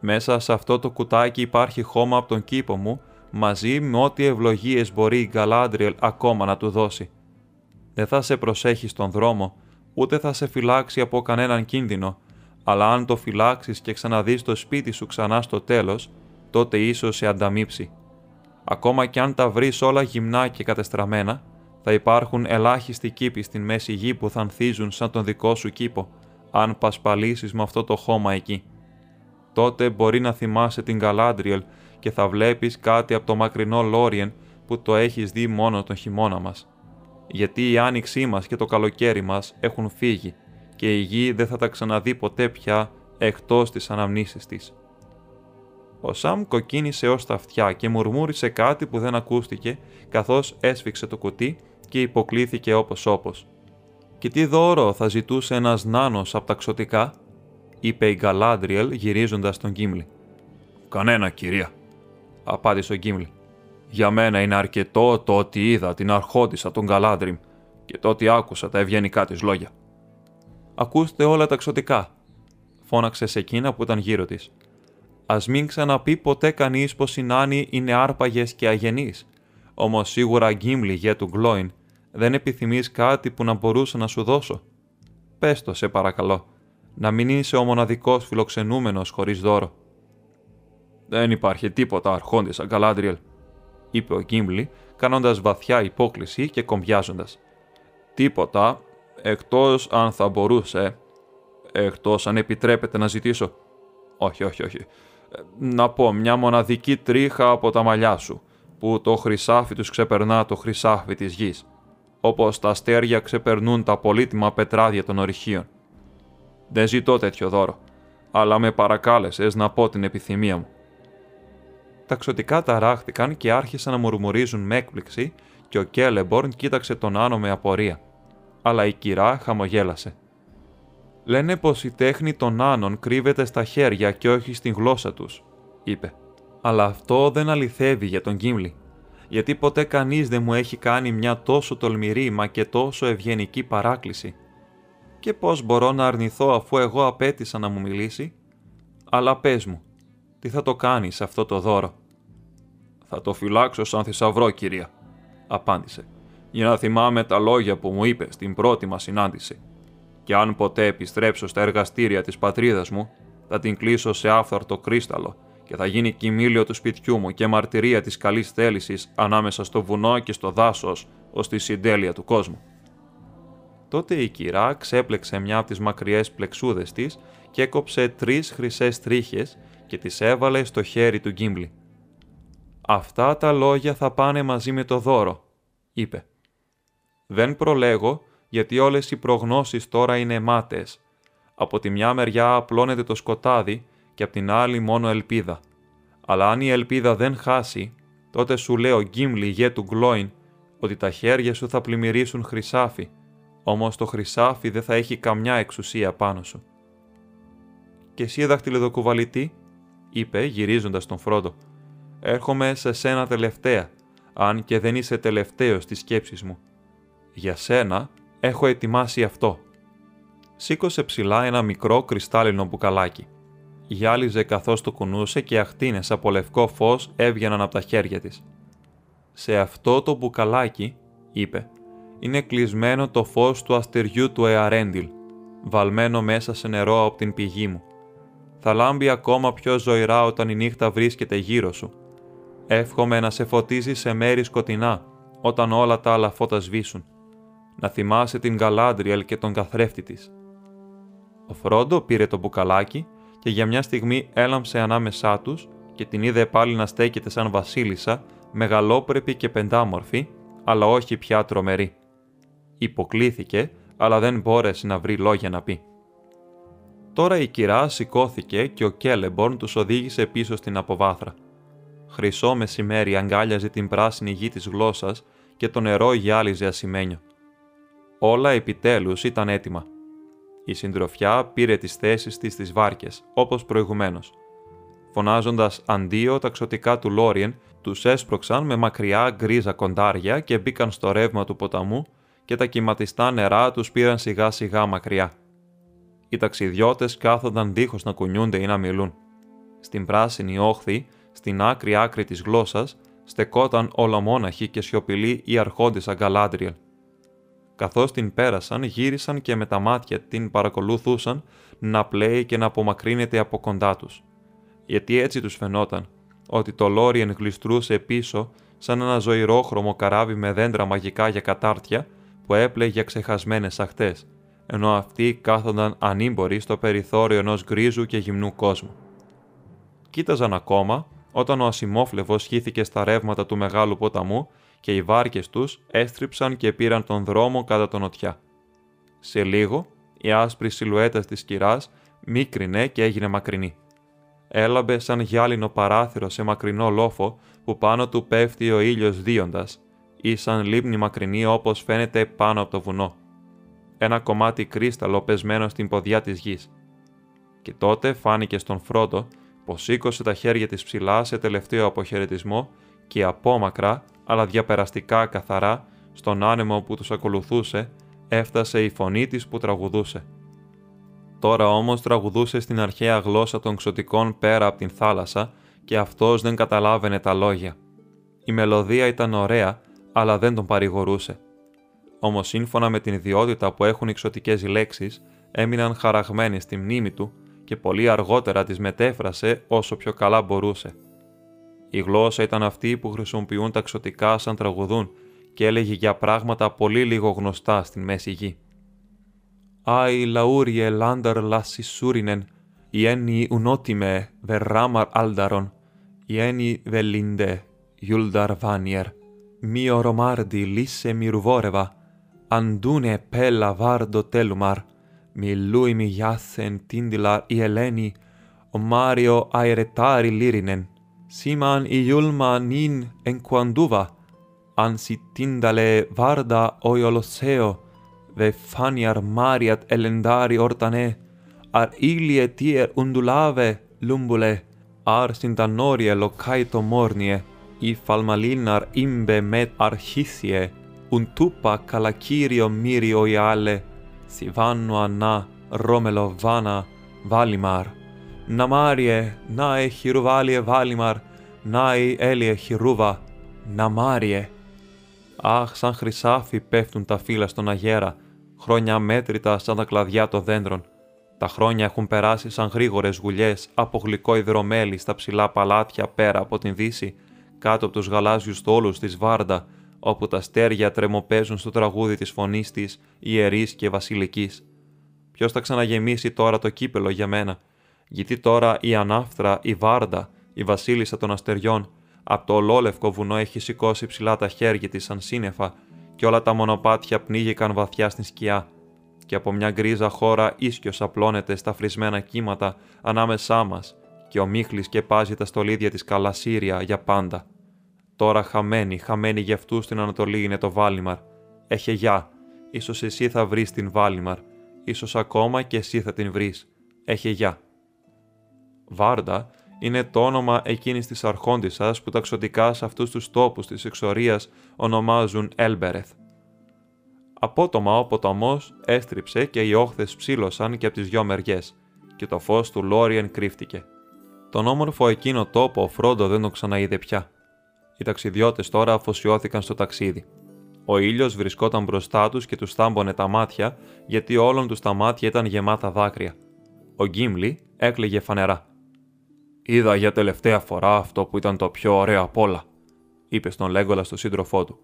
Μέσα σε αυτό το κουτάκι υπάρχει χώμα από τον κήπο μου, μαζί με ό,τι ευλογίες μπορεί η Γκαλάντριελ ακόμα να του δώσει. Δεν θα σε προσέχει στον δρόμο, ούτε θα σε φυλάξει από κανέναν κίνδυνο, αλλά αν το φυλάξεις και ξαναδείς το σπίτι σου ξανά στο τέλος, τότε ίσως σε ανταμείψει. Ακόμα κι αν τα βρεις όλα γυμνά και κατεστραμμένα, θα υπάρχουν ελάχιστοι κήποι στην μέση γη που θα ανθίζουν σαν τον δικό σου κήπο, αν πασπαλίσεις με αυτό το χώμα εκεί τότε μπορεί να θυμάσαι την Καλάντριελ και θα βλέπεις κάτι από το μακρινό Λόριεν που το έχεις δει μόνο τον χειμώνα μας. Γιατί η άνοιξή μας και το καλοκαίρι μας έχουν φύγει και η γη δεν θα τα ξαναδεί ποτέ πια εκτός της αναμνήσεις της. Ο Σαμ κοκκίνησε ως τα αυτιά και μουρμούρισε κάτι που δεν ακούστηκε καθώς έσφιξε το κουτί και υποκλήθηκε όπως όπως. «Και τι δώρο θα ζητούσε ένας νάνος από τα ξωτικά» είπε η Γκαλάντριελ γυρίζοντας τον Γκίμλι. Κανένα, κυρία, απάντησε ο Γκίμλι. Για μένα είναι αρκετό το ότι είδα την αρχόντισα των Γκαλάντριμ και το ότι άκουσα τα ευγενικά της λόγια. Ακούστε όλα τα εξωτικά, φώναξε σε εκείνα που ήταν γύρω της. Α μην ξαναπεί ποτέ κανείς πως οι νάνοι είναι άρπαγες και αγενείς. Όμως σίγουρα Γκίμλι γε του Γκλόιν δεν επιθυμείς κάτι που να μπορούσα να σου δώσω. Πες το, σε παρακαλώ, να μην είσαι ο μοναδικός φιλοξενούμενος χωρίς δώρο. Δεν υπάρχει τίποτα, αρχόντης Αγκαλάντριελ, είπε ο Γκίμπλι, κάνοντας βαθιά υπόκληση και κομπιάζοντας. Τίποτα, εκτός αν θα μπορούσε, εκτός αν επιτρέπεται να ζητήσω. Όχι, όχι, όχι. Να πω μια μοναδική τρίχα από τα μαλλιά σου, που το χρυσάφι τους ξεπερνά το χρυσάφι της γης, όπως τα αστέρια ξεπερνούν τα πολύτιμα πετράδια των ορυχείων. Δεν ζητώ τέτοιο δώρο, αλλά με παρακάλεσες να πω την επιθυμία μου. Τα ξωτικά ταράχτηκαν και άρχισαν να μουρμουρίζουν με έκπληξη και ο Κέλεμπορν κοίταξε τον Άνω με απορία. Αλλά η κυρά χαμογέλασε. «Λένε πως η τέχνη των Άνων κρύβεται στα χέρια και όχι στην γλώσσα τους», είπε. «Αλλά αυτό δεν αληθεύει για τον Γκίμλι, γιατί ποτέ κανείς δεν μου έχει κάνει μια τόσο τολμηρή μα και τόσο ευγενική παράκληση. Και πώς μπορώ να αρνηθώ αφού εγώ απέτησα να μου μιλήσει; Αλλά πες μου, τι θα το κάνεις αυτό το δώρο; «Θα το φυλάξω σαν θησαυρό, κυρία», απάντησε, «για να θυμάμαι τα λόγια που μου είπες στην πρώτη μας συνάντηση. Και αν ποτέ επιστρέψω στα εργαστήρια της πατρίδας μου, θα την κλείσω σε άφθαρτο κρίσταλο και θα γίνει κοιμήλιο του σπιτιού μου και μαρτυρία της καλής θέλησης ανάμεσα στο βουνό και στο δάσος ως τη συντέλεια του κόσμου. Τότε η κυρά ξέπλεξε μια από τις μακριές πλεξούδες της και έκοψε τρεις χρυσές τρίχες και τις έβαλε στο χέρι του Γκίμπλι. «Αυτά τα λόγια θα πάνε μαζί με το δώρο», είπε. «Δεν προλέγω, γιατί όλες οι προγνώσεις τώρα είναι μάταιες. Από τη μια μεριά απλώνεται το σκοτάδι και από την άλλη μόνο ελπίδα. Αλλά αν η ελπίδα δεν χάσει, τότε σου λέω Γκίμλι γέ του Γκλόιν ότι τα χέρια σου θα πλημμυρίσουν χρυσάφι, όμως το χρυσάφι δεν θα έχει καμιά εξουσία πάνω σου. «Και εσύ δαχτυλιδοκουβαλητή», είπε γυρίζοντας τον Φρόντο, έρχομαι σε σένα τελευταία, αν και δεν είσαι τελευταίος στις σκέψεις μου. Για σένα έχω ετοιμάσει αυτό. Σήκωσε ψηλά ένα μικρό κρυστάλλινο μπουκαλάκι. Γυάλιζε καθώς το κουνούσε και αχτίνες από λευκό φως έβγαιναν από τα χέρια της. «Σε αυτό το μπουκαλάκι», είπε, «είναι κλεισμένο το φως του αστεριού του Εαρέντιλ, βαλμένο μέσα σε νερό από την πηγή μου. Θα λάμπει ακόμα πιο ζωηρά όταν η νύχτα βρίσκεται γύρω σου Εύχομαι να σε φωτίζει σε μέρη σκοτεινά, όταν όλα τα άλλα φώτα σβήσουν. Να θυμάσαι την Γαλάντριελ και τον καθρέφτη της. Ο Φρόντο πήρε το μπουκαλάκι και για μια στιγμή έλαμψε ανάμεσά τους και την είδε πάλι να στέκεται σαν βασίλισσα, μεγαλόπρεπη και πεντάμορφη, αλλά όχι πια τρομερή. Υποκλήθηκε, αλλά δεν μπόρεσε να βρει λόγια να πει. Τώρα η κυρά σηκώθηκε και ο Κέλεμπορν τους οδήγησε πίσω στην αποβάθρα. Χρυσό μεσημέρι αγκάλιαζε την πράσινη γη της γλώσσας και το νερό γυάλιζε ασημένιο. Όλα επιτέλους ήταν έτοιμα. Η συντροφιά πήρε τις θέσεις της στις βάρκες, όπως προηγουμένως. Φωνάζοντας αντίο, τα ξωτικά του Λόριεν τους έσπρωξαν με μακριά γκρίζα κοντάρια και μπήκαν στο ρεύμα του ποταμού και τα κυματιστά νερά τους πήραν σιγά σιγά μακριά. Οι ταξιδιώτες κάθονταν δίχως να κουνιούνται ή να μιλούν. Στην πράσινη όχθη στην άκρη άκρη της γλώσσας, στεκόταν ολομόναχη και σιωπηλή η αρχόντισσα Γκαλάντριελ. Καθώς την πέρασαν, γύρισαν και με τα μάτια την παρακολουθούσαν να πλέει και να απομακρύνεται από κοντά τους. Γιατί έτσι τους φαινόταν, ότι το Λόριεν γλιστρούσε πίσω σαν ένα ζωηρόχρωμο καράβι με δέντρα μαγικά για κατάρτια που έπλεγε για ξεχασμένες αχτές, ενώ αυτοί κάθονταν ανήμποροι στο περιθώριο ενός γκρίζου και γυμνού κόσμου. Κοίταζαν ακόμα όταν ο ασημόφλεβος χύθηκε στα ρεύματα του μεγάλου ποταμού και οι βάρκες τους έστριψαν και πήραν τον δρόμο κατά τον νοτιά. Σε λίγο, η άσπρη σιλουέτα της κυράς μίκρινε και έγινε μακρινή. Έλαμπε σαν γυάλινο παράθυρο σε μακρινό λόφο που πάνω του πέφτει ο ήλιος δίοντας ή σαν λίμνη μακρινή όπως φαίνεται πάνω από το βουνό. Ένα κομμάτι κρίσταλο πεσμένο στην ποδιά της γης. Και τότε φάνηκε στον Φρόντο πως σήκωσε τα χέρια της ψηλά σε τελευταίο αποχαιρετισμό και απόμακρα, αλλά διαπεραστικά καθαρά, στον άνεμο που τους ακολουθούσε, έφτασε η φωνή της που τραγουδούσε. Τώρα όμως τραγουδούσε στην αρχαία γλώσσα των ξωτικών πέρα από την θάλασσα και αυτός δεν καταλάβαινε τα λόγια. Η μελωδία ήταν ωραία, αλλά δεν τον παρηγορούσε. Όμως σύμφωνα με την ιδιότητα που έχουν εξωτικέ λέξεις, έμειναν χαραγμένε στη μνήμη του και πολύ αργότερα τις μετέφρασε όσο πιο καλά μπορούσε. Η γλώσσα ήταν αυτή που χρησιμοποιούν τα ξωτικά σαν τραγουδούν και έλεγε για πράγματα πολύ λίγο γνωστά στην Μέση Γη. «Άι λαούριε λάνταρ λάσι σούρινεν, ιένι ουνότιμε βερράμαρ άλνταρον, ιένι βελίντε γιούλδαρ βάνιερ, μη ορομάρντι λίσε μυρουβόρεβα, αντούνε πέλα βάρντο τέλουμαρ, μη λούι μη γιάθεν τίντιλαρ η Ελένη, ο Μάριο αερετάρι λύρινεν, siman iulma nin enquanduva, ansi tindale varda oioloseo, ve faniar mariat elendari ortane, ar ilie tier undulave lumbule, ar sintanorie locaito mornie, i falmalinar imbe met archisie, untupa calacirio mirio iale, si vanno na romelo vana valimar. Namarie nae chiruvalie valimar, nae elie chiruva, ναμάριε. Αχ, σαν χρυσάφι πέφτουν τα φύλλα στον αγέρα, χρόνια μέτρητα σαν τα κλαδιά των δέντρων. Τα χρόνια έχουν περάσει σαν γρήγορες γουλιές από γλυκό υδρομέλι στα ψηλά παλάτια πέρα από την δύση, κάτω από τους γαλάζιους τόλου της Βάρντα, όπου τα στέρια τρεμοπαίζουν στο τραγούδι της φωνής της ιερής και βασιλικής. Ποιος θα ξαναγεμίσει τώρα το κύπελο για μένα, γιατί τώρα η ανάφθρα, η Βάρντα, η βασίλισσα των αστεριών, από το ολόλευκο βουνό έχει σηκώσει ψηλά τα χέρια της σαν σύννεφα και όλα τα μονοπάτια πνίγηκαν βαθιά στην σκιά και από μια γκρίζα χώρα ίσκιος απλώνεται στα φρισμένα κύματα ανάμεσά μας και ο Μίχλης σκεπάζει τα στολίδια της Καλασύρια για πάντα. Τώρα χαμένη, χαμένη για αυτούς στην Ανατολή είναι το Βάλιμαρ. Έχε γεια, ίσως εσύ θα βρεις την Βάλιμαρ, ίσως ακόμα και εσύ θα την βρεις. Έχε γεια. Βάρντα είναι το όνομα εκείνης της αρχόντισσας που ταξωτικά σε αυτούς τους τόπους της εξορίας ονομάζουν Έλμπερεθ. Απότομα ο ποταμός έστριψε και οι όχθες ψήλωσαν και από τις δυο μεριές και το φως του Λόριεν κρύφτηκε. Τον όμορφο εκείνο τόπο ο Φρόντο δεν τον ξαναείδε πια. Οι ταξιδιώτες τώρα αφοσιώθηκαν στο ταξίδι. Ο ήλιος βρισκόταν μπροστά τους και τους θάμπονε τα μάτια γιατί όλων τους τα μάτια ήταν γεμάτα δάκρυα. Ο Γκίμλι έκλαιγε φανερά. Είδα για τελευταία φορά αυτό που ήταν το πιο ωραίο απ' όλα, είπε στον Λέγκολα στο σύντροφό του.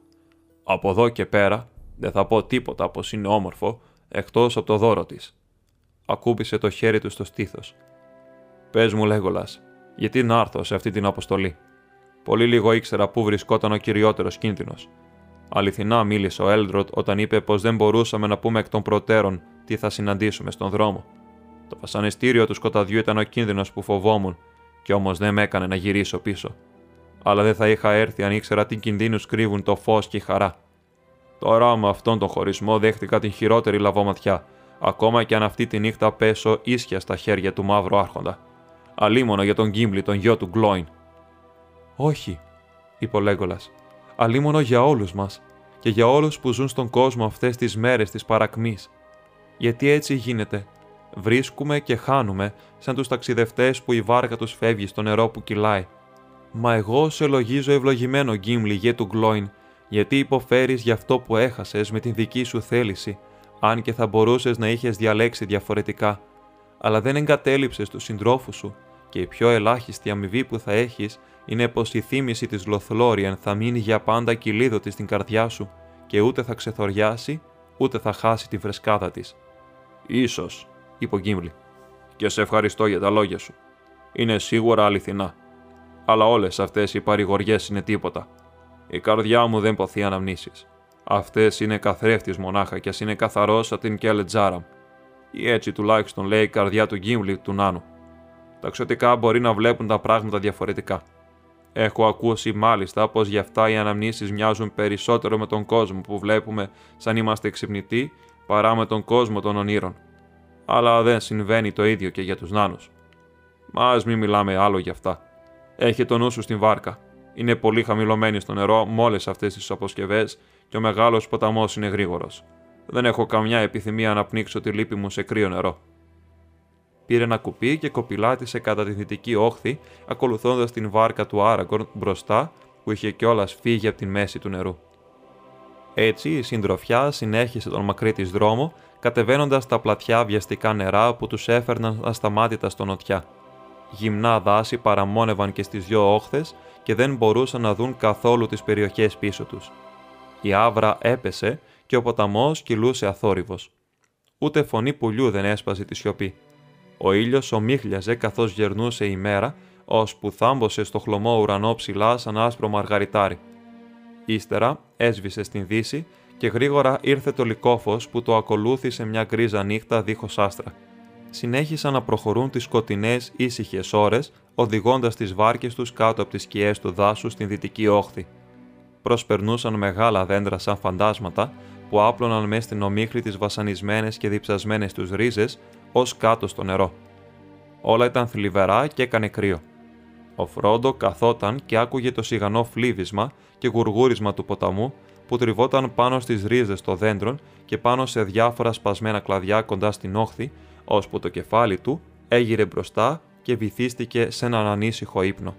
Από εδώ και πέρα δεν θα πω τίποτα πως είναι όμορφο εκτός από το δώρο της. Ακούπησε το χέρι του στο στήθος. Πες μου, Λέγκολας, γιατί να έρθω σε αυτή την αποστολή; Πολύ λίγο ήξερα πού βρισκόταν ο κυριότερος κίνδυνος. Αληθινά μίλησε ο Έλντροτ όταν είπε πως δεν μπορούσαμε να πούμε εκ των προτέρων τι θα συναντήσουμε στον δρόμο. Το βασανιστήριο του σκοταδιού ήταν ο κίνδυνος που φοβόμουν κι όμως δεν με έκανε να γυρίσω πίσω. Αλλά δεν θα είχα έρθει αν ήξερα τι κινδύνους κρύβουν το φως και η χαρά. Τώρα με αυτόν τον χωρισμό δέχτηκα την χειρότερη λαβоματιά, ακόμα και αν αυτή τη νύχτα πέσω ίσια στα χέρια του μαύρου άρχοντα. Αλίμονο για τον Γκίμπλι, τον γιο του Γκλόιν. Όχι, είπε ο Λέγκολας. Αλίμονο για όλους μας και για όλους που ζουν στον κόσμο αυτές τις μέρες της παρακμής. Γιατί έτσι γίνεται βρίσκουμε και χάνουμε σαν τους ταξιδευτές που η βάρκα τους φεύγει στο νερό που κυλάει. Μα εγώ σε λογίζω ευλογημένο Γκίμλι γε του Γκλόιν, γιατί υποφέρεις για αυτό που έχασες με την δική σου θέληση, αν και θα μπορούσες να είχες διαλέξει διαφορετικά, αλλά δεν εγκατέλειψες τους συντρόφους σου και η πιο ελάχιστη αμοιβή που θα έχεις είναι πως η θύμηση της Λοθλόριαν θα μείνει για πάντα κυλίδωτη στην καρδιά σου και ούτε θα ξεθοριάσει, ούτε θα χάσει τη βρεσκάδα της. Ίσως, είπε ο Γκίμλι. Και σε ευχαριστώ για τα λόγια σου. Είναι σίγουρα αληθινά. Αλλά όλες αυτές οι παρηγοριές είναι τίποτα. Η καρδιά μου δεν ποθεί αναμνήσεις. Αυτές είναι καθρέφτης μονάχα κι ας είναι καθαρός σαν την Κέλε Τζάραμ. Ή έτσι τουλάχιστον λέει η καρδιά του Γκίμλι του Νάνου. Τα ξωτικά μπορεί να βλέπουν τα πράγματα διαφορετικά. Έχω ακούσει μάλιστα πως γι' αυτά οι αναμνήσεις μοιάζουν περισσότερο με τον κόσμο που βλέπουμε σαν είμαστε ξυπνητοί παρά με τον κόσμο των ονείρων αλλά δεν συμβαίνει το ίδιο και για τους νάνους. Μα ας μην μιλάμε άλλο για αυτά. Έχει το νου σου στην βάρκα. Είναι πολύ χαμηλωμένη στο νερό με όλες αυτές τις αποσκευές και ο μεγάλος ποταμός είναι γρήγορος. Δεν έχω καμιά επιθυμία να πνίξω τη λύπη μου σε κρύο νερό. Πήρε ένα κουπί και κοπηλάτησε κατά τη δυτική όχθη, ακολουθώντας την βάρκα του Άραγκορν μπροστά, που είχε κιόλας φύγει από τη μέση του νερού. Έτσι, η συντροφιά συνέχισε τον μακρύ της δρόμο, κατεβαίνοντας τα πλατιά βιαστικά νερά που τους έφερναν ασταμάτητα στο νοτιά. Γυμνά δάση παραμόνευαν και στις δυο όχθες και δεν μπορούσαν να δουν καθόλου τις περιοχές πίσω τους. Η άβρα έπεσε και ο ποταμός κυλούσε αθόρυβος. Ούτε φωνή πουλιού δεν έσπαζε τη σιωπή. Ο ήλιος ομίχλιαζε καθώς γερνούσε η μέρα, ώσπου θάμπωσε στο χλωμό ουρανό ψηλά σαν άσπρο μαργαριτάρι. Ύστερα έσβησε στην δύση και γρήγορα ήρθε το λικόφος που το ακολούθησε μια γκρίζα νύχτα δίχως άστρα. Συνέχισαν να προχωρούν τις σκοτεινές ήσυχες ώρες, οδηγώντας τις βάρκες τους κάτω από τις σκιές του δάσους στην δυτική όχθη. Προσπερνούσαν μεγάλα δέντρα σαν φαντάσματα που άπλωναν μέσα στην ομίχλη τις βασανισμένες και διψασμένες τους ρίζες ως κάτω στο νερό. Όλα ήταν θλιβερά και έκανε κρύο. Ο Φρόντο καθόταν και άκουγε το σιγανό φλίβισμα και γουργούρισμα του ποταμού που τριβόταν πάνω στις ρίζες των δέντρων και πάνω σε διάφορα σπασμένα κλαδιά κοντά στην όχθη, ώσπου το κεφάλι του έγειρε μπροστά και βυθίστηκε σε έναν ανήσυχο ύπνο.